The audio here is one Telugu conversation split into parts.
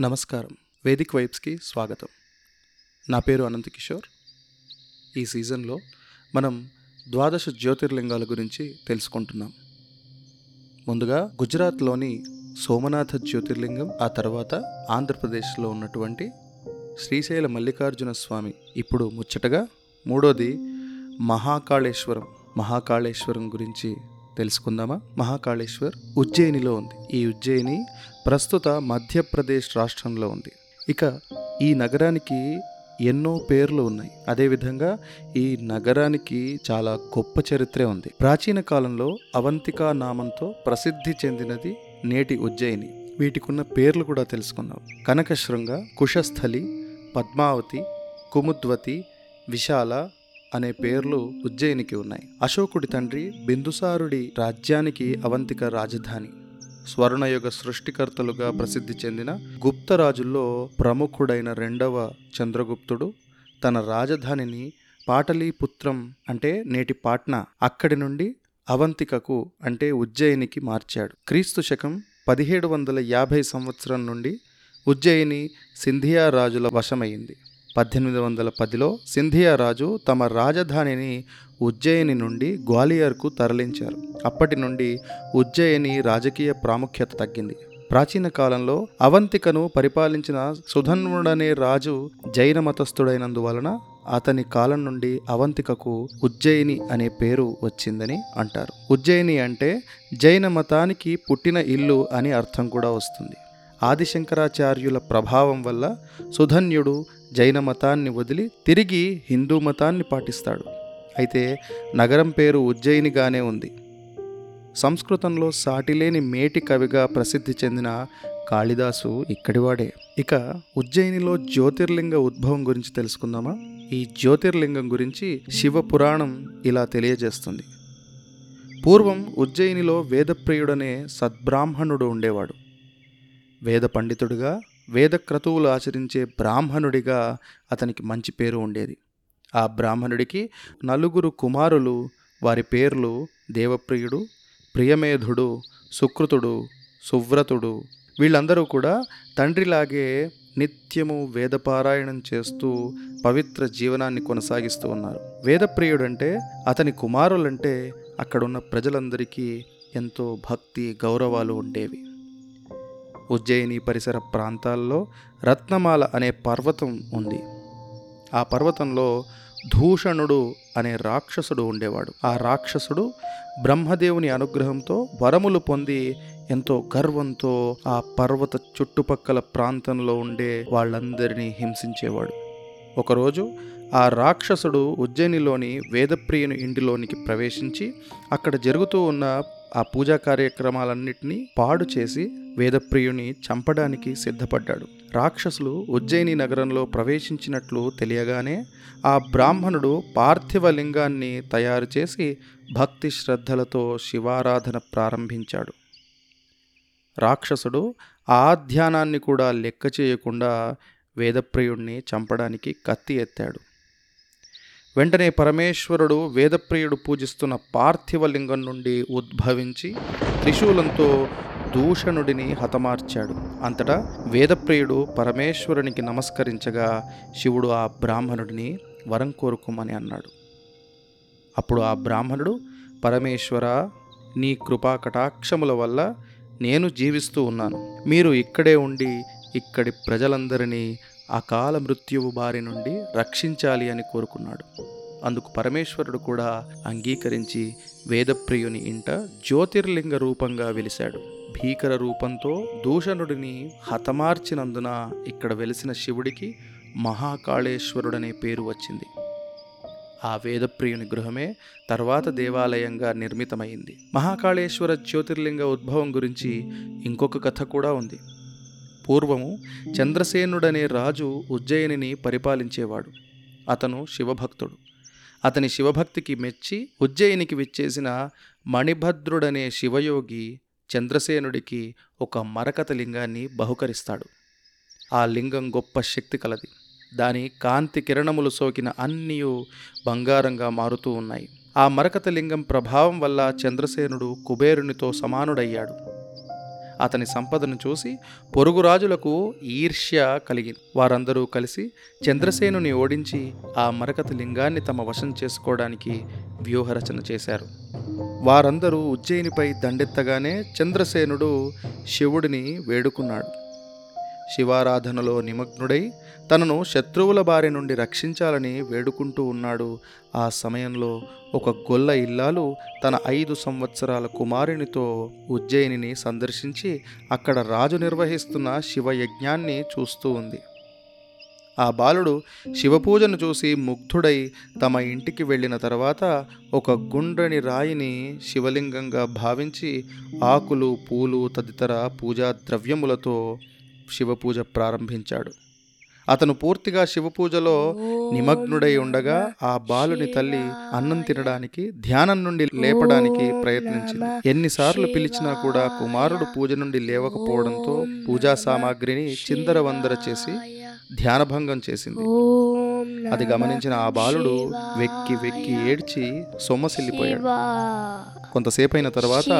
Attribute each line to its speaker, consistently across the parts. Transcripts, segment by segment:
Speaker 1: నమస్కారం. వేదిక్ వైబ్స్కి స్వాగతం. నా పేరు అనంత కిషోర్. ఈ సీజన్లో మనం ద్వాదశ జ్యోతిర్లింగాల గురించి తెలుసుకుంటున్నాం. ముందుగా గుజరాత్లోని సోమనాథ జ్యోతిర్లింగం ఆ తర్వాత ఆంధ్రప్రదేశ్లో ఉన్నటువంటి శ్రీశైల మల్లికార్జున స్వామి. ఇప్పుడు ముచ్చటగా మూడోది మహాకాళేశ్వరం. మహాకాళేశ్వరం గురించి తెలుసుకుందామా? మహాకాళేశ్వర్ ఉజ్జయినిలో ఉంది. ఈ ఉజ్జయిని ప్రస్తుత మధ్యప్రదేశ్ రాష్ట్రంలో ఉంది. ఇక ఈ నగరానికి ఎన్నో పేర్లు ఉన్నాయి. అదేవిధంగా ఈ నగరానికి చాలా గొప్ప చరిత్రే ఉంది. ప్రాచీన కాలంలో అవంతికా నామంతో ప్రసిద్ధి చెందినది నేటి ఉజ్జయిని. వీటికున్న పేర్లు కూడా తెలుసుకున్నాం కనకశృంగ కుశస్థలి పద్మావతి కుముద్వతి విశాల అనే పేర్లు ఉజ్జయినికి ఉన్నాయి. అశోకుడి తండ్రి బిందుసారుడి రాజ్యానికి అవంతిక రాజధాని. స్వర్ణయుగ సృష్టికర్తలుగా ప్రసిద్ధి చెందిన గుప్త రాజుల్లో ప్రముఖుడైన రెండవ చంద్రగుప్తుడు తన రాజధానిని పాటలీపుత్రం అంటే నేటి పాట్నా అక్కడి నుండి అవంతికకు అంటే ఉజ్జయినికి మార్చాడు. క్రీస్తు శకం పదిహేడు వందల యాభై సంవత్సరం నుండి ఉజ్జయిని సింధియా రాజుల వశమైంది. పద్దెనిమిది వందల పదిలో సింధియా రాజు తమ రాజధానిని ఉజ్జయిని నుండి గ్వాలియర్కు తరలించారు. అప్పటి నుండి ఉజ్జయిని రాజకీయ ప్రాముఖ్యత తగ్గింది. ప్రాచీన కాలంలో అవంతికను పరిపాలించిన సుధన్వుడనే రాజు జైన మతస్థుడైనందువలన అతని కాలం నుండి అవంతికకు ఉజ్జయిని అనే పేరు వచ్చిందని అంటారు. ఉజ్జయిని అంటే జైన మతానికి పుట్టిన ఇల్లు అని అర్థం కూడా వస్తుంది. ఆదిశంకరాచార్యుల ప్రభావం వల్ల సుధన్యుడు జైన మతాన్ని వదిలి తిరిగి హిందూ మతాన్ని పాటిస్తాడు. అయితే నగరం పేరు ఉజ్జయినిగానే ఉంది. సంస్కృతంలో సాటిలేని మేటి కవిగా ప్రసిద్ధి చెందిన కాళిదాసు ఇక్కడివాడే. ఇక ఉజ్జయినిలో జ్యోతిర్లింగ ఉద్భవం గురించి తెలుసుకుందామా? ఈ జ్యోతిర్లింగం గురించి శివ పురాణం ఇలా తెలియజేస్తుంది. పూర్వం ఉజ్జయినిలో వేదప్రియుడనే సద్బ్రాహ్మణుడు ఉండేవాడు. వేద పండితుడిగా వేద క్రతువులు ఆచరించే బ్రాహ్మణుడిగా అతనికి మంచి పేరు ఉండేది. ఆ బ్రాహ్మణుడికి నలుగురు కుమారులు వారి పేర్లు దేవప్రియుడు ప్రియమేధుడు సుకృతుడు సువ్రతుడు. వీళ్ళందరూ కూడా తండ్రిలాగే నిత్యము వేదపారాయణం చేస్తూ పవిత్ర జీవనాన్ని కొనసాగిస్తూ ఉన్నారు. వేదప్రియుడంటే అతని కుమారులంటే అక్కడున్న ప్రజలందరికీ ఎంతో భక్తి గౌరవాలు ఉండేవి. ఉజ్జయిని పరిసర ప్రాంతాల్లో రత్నమాల అనే పర్వతం ఉంది. ఆ పర్వతంలో దూషణుడు అనే రాక్షసుడు ఉండేవాడు. ఆ రాక్షసుడు బ్రహ్మదేవుని అనుగ్రహంతో వరములు పొంది ఎంతో గర్వంతో ఆ పర్వత చుట్టుపక్కల ప్రాంతంలో ఉండే వాళ్ళందరినీ హింసించేవాడు. ఒకరోజు ఆ రాక్షసుడు ఉజ్జయినిలోని వేదప్రియుని ఇంటిలోనికి ప్రవేశించి అక్కడ జరుగుతూ ఉన్న ఆ పూజా కార్యక్రమాలన్నింటినీ పాడు చేసి వేదప్రియుని చంపడానికి సిద్ధపడ్డాడు. రాక్షసులు ఉజ్జయిని నగరంలో ప్రవేశించినట్లు తెలియగానే ఆ బ్రాహ్మణుడు పార్థివ లింగాన్ని తయారు చేసి భక్తి శ్రద్ధలతో శివారాధన ప్రారంభించాడు. రాక్షసుడు ఆ ధ్యానాన్ని కూడా లెక్క చేయకుండా వేదప్రియుణ్ణి చంపడానికి కత్తి ఎత్తాడు. వెంటనే పరమేశ్వరుడు వేదప్రియుడు పూజిస్తున్న పార్థివ లింగం నుండి ఉద్భవించి త్రిశూలంతో దూషణుడిని హతమార్చాడు. అంతటా వేదప్రియుడు పరమేశ్వరునికి నమస్కరించగా శివుడు ఆ బ్రాహ్మణుడిని వరం కోరుకోమని అన్నాడు. అప్పుడు ఆ బ్రాహ్మణుడు పరమేశ్వర నీ కృపా కటాక్షముల వల్ల నేను జీవిస్తూ ఉన్నాను. మీరు ఇక్కడే ఉండి ఇక్కడి ప్రజలందరినీ అకాల మృత్యువు బారి నుండి రక్షించాలి అని కోరుకున్నాడు. అందుకు పరమేశ్వరుడు కూడా అంగీకరించి వేదప్రియుని ఇంట జ్యోతిర్లింగ రూపంగా వెలిశాడు. భీకర రూపంతో దూషణుడిని హతమార్చినందున ఇక్కడ వెలిసిన శివుడికి మహాకాళేశ్వరుడనే పేరు వచ్చింది. ఆ వేదప్రియుని గృహమే తర్వాత దేవాలయంగా నిర్మితమైంది. మహాకాళేశ్వర జ్యోతిర్లింగ ఉద్భవం గురించి ఇంకొక కథ కూడా ఉంది. పూర్వము చంద్రసేనుడనే రాజు ఉజ్జయినిని పరిపాలించేవాడు. అతను శివభక్తుడు. అతని శివభక్తికి మెచ్చి ఉజ్జయినికి విచ్చేసిన మణిభద్రుడనే శివయోగి చంద్రసేనుడికి ఒక మరకత లింగాన్ని బహుకరిస్తాడు. ఆ లింగం గొప్ప శక్తి కలది. దాని కాంతి కిరణములు సోకిన అన్నీ బంగారంగా మారుతూ ఉన్నాయి. ఆ మరకత లింగం ప్రభావం వల్ల చంద్రసేనుడు కుబేరునితో సమానుడయ్యాడు. అతని సంపదను చూసి పొరుగు రాజులకు ఈర్ష్య కలిగింది వారందరూ కలిసి చంద్రసేనుని ఓడించి ఆ మరకత లింగాన్ని తమ వశం చేసుకోవడానికి వ్యూహరచన చేశారు. వారందరూ ఉజ్జయినిపై దండెత్తగానే చంద్రసేనుడు శివుడిని వేడుకున్నాడు. శివారాధనలో నిమగ్నుడై తనను శత్రువుల బారి నుండి రక్షించాలని వేడుకుంటూ ఉన్నాడు. ఆ సమయంలో ఒక గొల్ల ఇల్లాలు తన ఐదు సంవత్సరాల కుమారునితో ఉజ్జయినిని సందర్శించి అక్కడ రాజు నిర్వహిస్తున్న శివయజ్ఞాన్ని చూస్తూ ఉంది. ఆ బాలుడు శివపూజను చూసి ముగ్ధుడై తమ ఇంటికి వెళ్ళిన తర్వాత ఒక గుండ్రని రాయిని శివలింగంగా భావించి ఆకులు పూలు తదితర పూజా ద్రవ్యములతో శివపూజ ప్రారంభించాడు. అతను పూర్తిగా శివపూజలో నిమగ్నుడై ఉండగా ఆ బాలుని తల్లి అన్నం తినడానికి ధ్యానం నుండి లేపడానికి ప్రయత్నించింది. ఎన్నిసార్లు పిలిచినా కూడా కుమారుడు పూజ నుండి లేవకపోవడంతో పూజా సామాగ్రిని చిందరవందర చేసి ధ్యానభంగం చేసింది. అది గమనించిన ఆ బాలుడు వెక్కి వెక్కి ఏడ్చి సొమ్మసిల్లిపోయాడు. కొంతసేపైన తర్వాత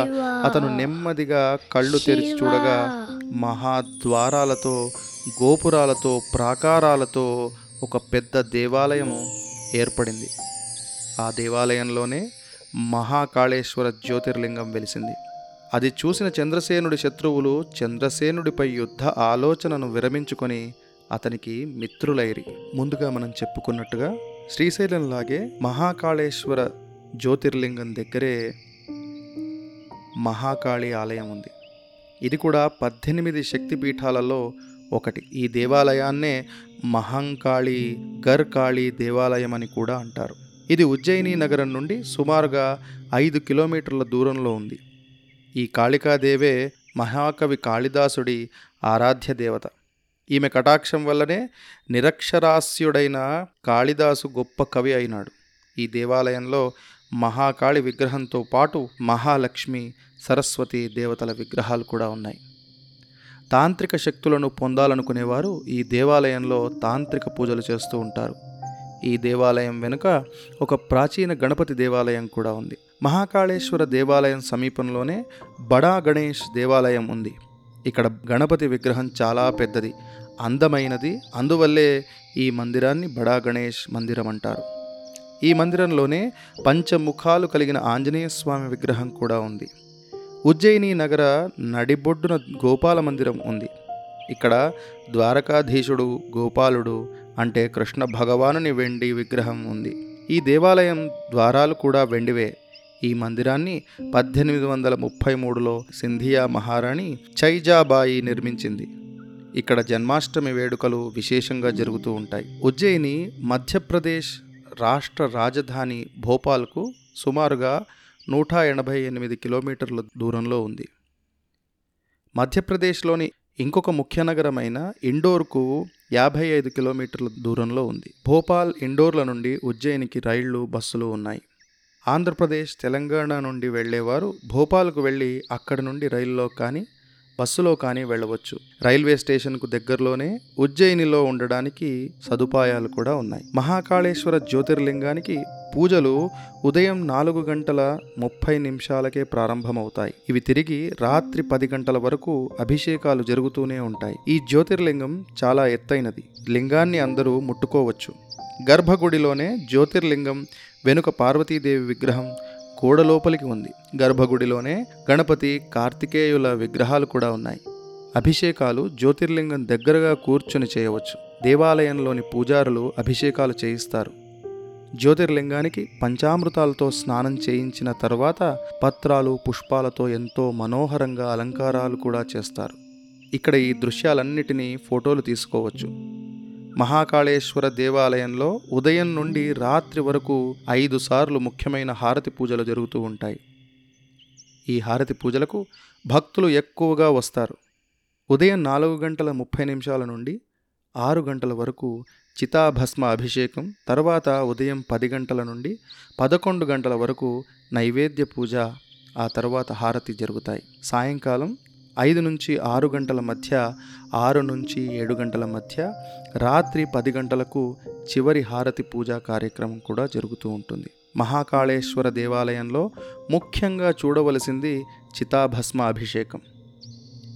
Speaker 1: అతను నెమ్మదిగా కళ్ళు తెరిచి చూడగా మహాద్వారాలతో గోపురాలతో ప్రాకారాలతో ఒక పెద్ద దేవాలయం ఏర్పడింది. ఆ దేవాలయంలోనే మహాకాళేశ్వర జ్యోతిర్లింగం వెలిసింది. అది చూసిన చంద్రసేనుడి శత్రువులు చంద్రసేనుడిపై యుద్ధ ఆలోచనను విరమించుకొని అతనికి మిత్రులైరి. ముందుగా మనం చెప్పుకున్నట్టుగా శ్రీశైలంలాగే మహాకాళేశ్వర జ్యోతిర్లింగం దగ్గరే మహాకాళి ఆలయం ఉంది. ఇది కూడా పద్దెనిమిది శక్తిపీఠాలలో ఒకటి. ఈ దేవాలయాన్నే మహంకాళి గర్కాళి దేవాలయం అని కూడా అంటారు. ఇది ఉజ్జయిని నగరం నుండి సుమారుగా ఐదు కిలోమీటర్ల దూరంలో ఉంది. ఈ కాళికాదేవే మహాకవి కాళిదాసుడి ఆరాధ్య దేవత. ఈమె కటాక్షం వల్లనే నిరక్షరాస్యుడైన కాళిదాసు గొప్ప కవి అయినాడు. ఈ దేవాలయంలో మహాకాళి విగ్రహంతో పాటు మహాలక్ష్మి సరస్వతి దేవతల విగ్రహాలు కూడా ఉన్నాయి. తాంత్రిక శక్తులను పొందాలనుకునేవారు ఈ దేవాలయంలో తాంత్రిక పూజలు చేస్తూ ఉంటారు. ఈ దేవాలయం వెనుక ఒక ప్రాచీన గణపతి దేవాలయం కూడా ఉంది. మహాకాళేశ్వర దేవాలయం సమీపంలోనే బడా గణేష్ దేవాలయం ఉంది. ఇక్కడ గణపతి విగ్రహం చాలా పెద్దది అందమైనది. అందువల్లే ఈ మందిరాన్ని బడా గణేష్ మందిరం అంటారు. ఈ మందిరంలోనే పంచముఖాలు కలిగిన ఆంజనేయ స్వామి విగ్రహం కూడా ఉంది. ఉజ్జయిని నగర నడిబొడ్డున గోపాల మందిరం ఉంది. ఇక్కడ ద్వారకాధీశుడు గోపాలుడు అంటే కృష్ణ భగవానుని వెండి విగ్రహం ఉంది. ఈ దేవాలయం ద్వారాలు కూడా వెండివే. ఈ మందిరాన్ని పద్దెనిమిది వందల ముప్పై మూడులో సింధియా మహారాణి చైజాబాయి నిర్మించింది. ఇక్కడ జన్మాష్టమి వేడుకలు విశేషంగా జరుగుతూ ఉంటాయి. ఉజ్జయిని మధ్యప్రదేశ్ రాష్ట్ర రాజధాని భోపాల్కు సుమారుగా నూట ఎనభై ఎనిమిది కిలోమీటర్ల దూరంలో ఉంది. మధ్యప్రదేశ్లోని ఇంకొక ముఖ్య నగరమైన ఇండోర్కు యాభై ఐదు కిలోమీటర్ల దూరంలో ఉంది. భోపాల్ ఇండోర్ల నుండి ఉజ్జయినికి రైళ్ళు బస్సులు ఉన్నాయి. ఆంధ్రప్రదేశ్ తెలంగాణ నుండి వెళ్ళేవారు భోపాల్కు వెళ్ళి అక్కడి నుండి రైల్లో కానీ బస్సులో కానీ వెళ్ళవచ్చు. రైల్వే స్టేషన్కు దగ్గరలోనే ఉజ్జయినిలో ఉండడానికి సదుపాయాలు కూడా ఉన్నాయి. మహాకాళేశ్వర జ్యోతిర్లింగానికి పూజలు ఉదయం నాలుగు గంటల ముప్పై నిమిషాలకే ప్రారంభమవుతాయి. ఇవి తిరిగి రాత్రి పది గంటల వరకు అభిషేకాలు జరుగుతూనే ఉంటాయి. ఈ జ్యోతిర్లింగం చాలా ఎత్తైనది. లింగాన్ని అందరూ ముట్టుకోవచ్చు. గర్భగుడిలోనే జ్యోతిర్లింగం వెనుక పార్వతీదేవి విగ్రహం గోడ లోపలికి ఉంది. గర్భగుడిలోనే గణపతి కార్తికేయుల విగ్రహాలు కూడా ఉన్నాయి. అభిషేకాలు జ్యోతిర్లింగం దగ్గరగా కూర్చొని చేయవచ్చు. దేవాలయంలోని పూజారులు అభిషేకాలు చేయిస్తారు. జ్యోతిర్లింగానికి పంచామృతాలతో స్నానం చేయించిన తర్వాత పత్రాలు పుష్పాలతో ఎంతో మనోహరంగా అలంకారాలు కూడా చేస్తారు. ఇక్కడ ఈ దృశ్యాలన్నిటినీ ఫోటోలు తీసుకోవచ్చు. మహాకాళేశ్వర దేవాలయంలో ఉదయం నుండి రాత్రి వరకు ఐదు సార్లు ముఖ్యమైన హారతి పూజలు జరుగుతూ ఉంటాయి. ఈ హారతి పూజలకు భక్తులు ఎక్కువగా వస్తారు. ఉదయం నాలుగు గంటల ముప్పై నిమిషాల నుండి ఆరు గంటల వరకు చితాభస్మ అభిషేకం తర్వాత ఉదయం పది గంటల నుండి పదకొండు గంటల వరకు నైవేద్య పూజ ఆ తర్వాత హారతి జరుగుతాయి. సాయంకాలం ఐదు నుంచి ఆరు గంటల మధ్య ఆరు నుంచి ఏడు గంటల మధ్య రాత్రి పది గంటలకు చివరి హారతి పూజా కార్యక్రమం కూడా జరుగుతూ ఉంటుంది. మహాకాళేశ్వర దేవాలయంలో ముఖ్యంగా చూడవలసింది చితాభస్మ అభిషేకం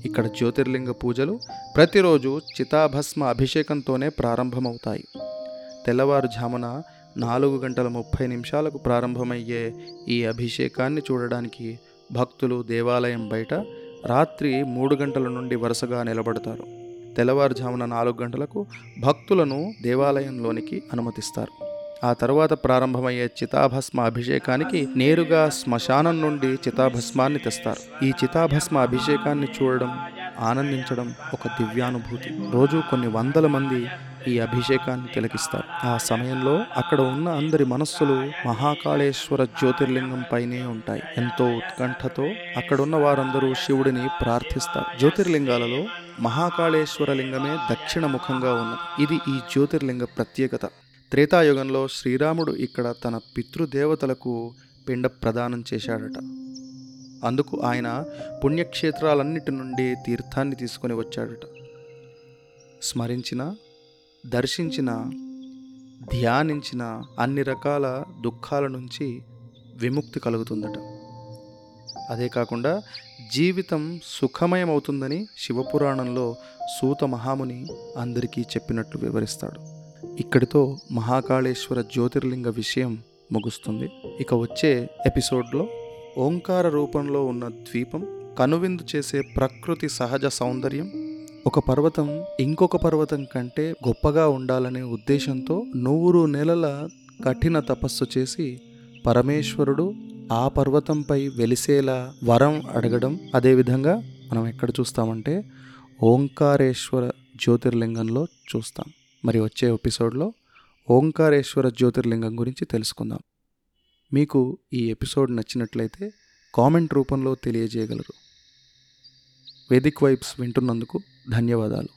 Speaker 1: ఇక్కడ జ్యోతిర్లింగ పూజలు ప్రతిరోజు చితాభస్మ అభిషేకంతోనే ప్రారంభమవుతాయి. తెల్లవారుజామున నాలుగు గంటల ముప్పై నిమిషాలకు ప్రారంభమయ్యే ఈ అభిషేకాన్ని చూడడానికి భక్తులు దేవాలయం బయట రాత్రి మూడు గంటల నుండి వరుసగా నిలబడతారు. తెల్లవారుజామున నాలుగు గంటలకు భక్తులను దేవాలయంలోనికి అనుమతిస్తారు. ఆ తర్వాత ప్రారంభమయ్యే చితాభస్మ అభిషేకానికి నేరుగా శ్మశానం నుండి చితాభస్మాన్ని తెస్తారు. ఈ చితాభస్మ అభిషేకాన్ని చూడడం ఆనందించడం ఒక దివ్యానుభూతి. రోజు కొన్ని వందల మంది ఈ అభిషేకాన్ని తిలకిస్తారు. ఆ సమయంలో అక్కడ ఉన్న అందరి మనస్సులు మహాకాళేశ్వర జ్యోతిర్లింగం పైనే ఉంటాయి. ఎంతో ఉత్కంఠతో అక్కడున్న వారందరూ శివుడిని ప్రార్థిస్తారు. జ్యోతిర్లింగాలలో మహాకాళేశ్వర లింగమే దక్షిణ ముఖంగా ఉన్నది. ఇది ఈ జ్యోతిర్లింగ ప్రత్యేకత. త్రేతాయుగంలో శ్రీరాముడు ఇక్కడ తన పితృదేవతలకు పిండ ప్రదానం చేశాడట. అందుకు ఆయన పుణ్యక్షేత్రాలన్నిటి నుండి తీర్థాన్ని తీసుకొని వచ్చాడట. స్మరించిన దర్శించిన ధ్యానించిన అన్ని రకాల దుఃఖాల నుంచి విముక్తి కలుగుతుందట. అదే కాకుండా జీవితం సుఖమయమవుతుందని శివపురాణంలో సూత మహాముని అందరికీ చెప్పినట్లు వివరిస్తాడు. ఇక్కడితో మహాకాళేశ్వర జ్యోతిర్లింగ విషయం ముగుస్తుంది. ఇక వచ్చే ఎపిసోడ్లో ఓంకార రూపంలో ఉన్న ద్వీపం కనువిందు చేసే ప్రకృతి సహజ సౌందర్యం ఒక పర్వతం ఇంకొక పర్వతం కంటే గొప్పగా ఉండాలనే ఉద్దేశంతో నూరు నెలల కఠిన తపస్సు చేసి పరమేశ్వరుడు ఆ పర్వతంపై వెలిసేలా వరం అడగడం. అదేవిధంగా మనం ఎక్కడ చూస్తామంటే ఓంకారేశ్వర జ్యోతిర్లింగంలో చూస్తాం. మరి వచ్చే ఎపిసోడ్లో ఓంకారేశ్వర జ్యోతిర్లింగం గురించి తెలుసుకుందాం. మీకు ఈ ఎపిసోడ్ నచ్చినట్లయితే కామెంట్ రూపంలో తెలియజేయగలరు. వేదిక్ వైబ్స్ వింటున్నందుకు ధన్యవాదాలు.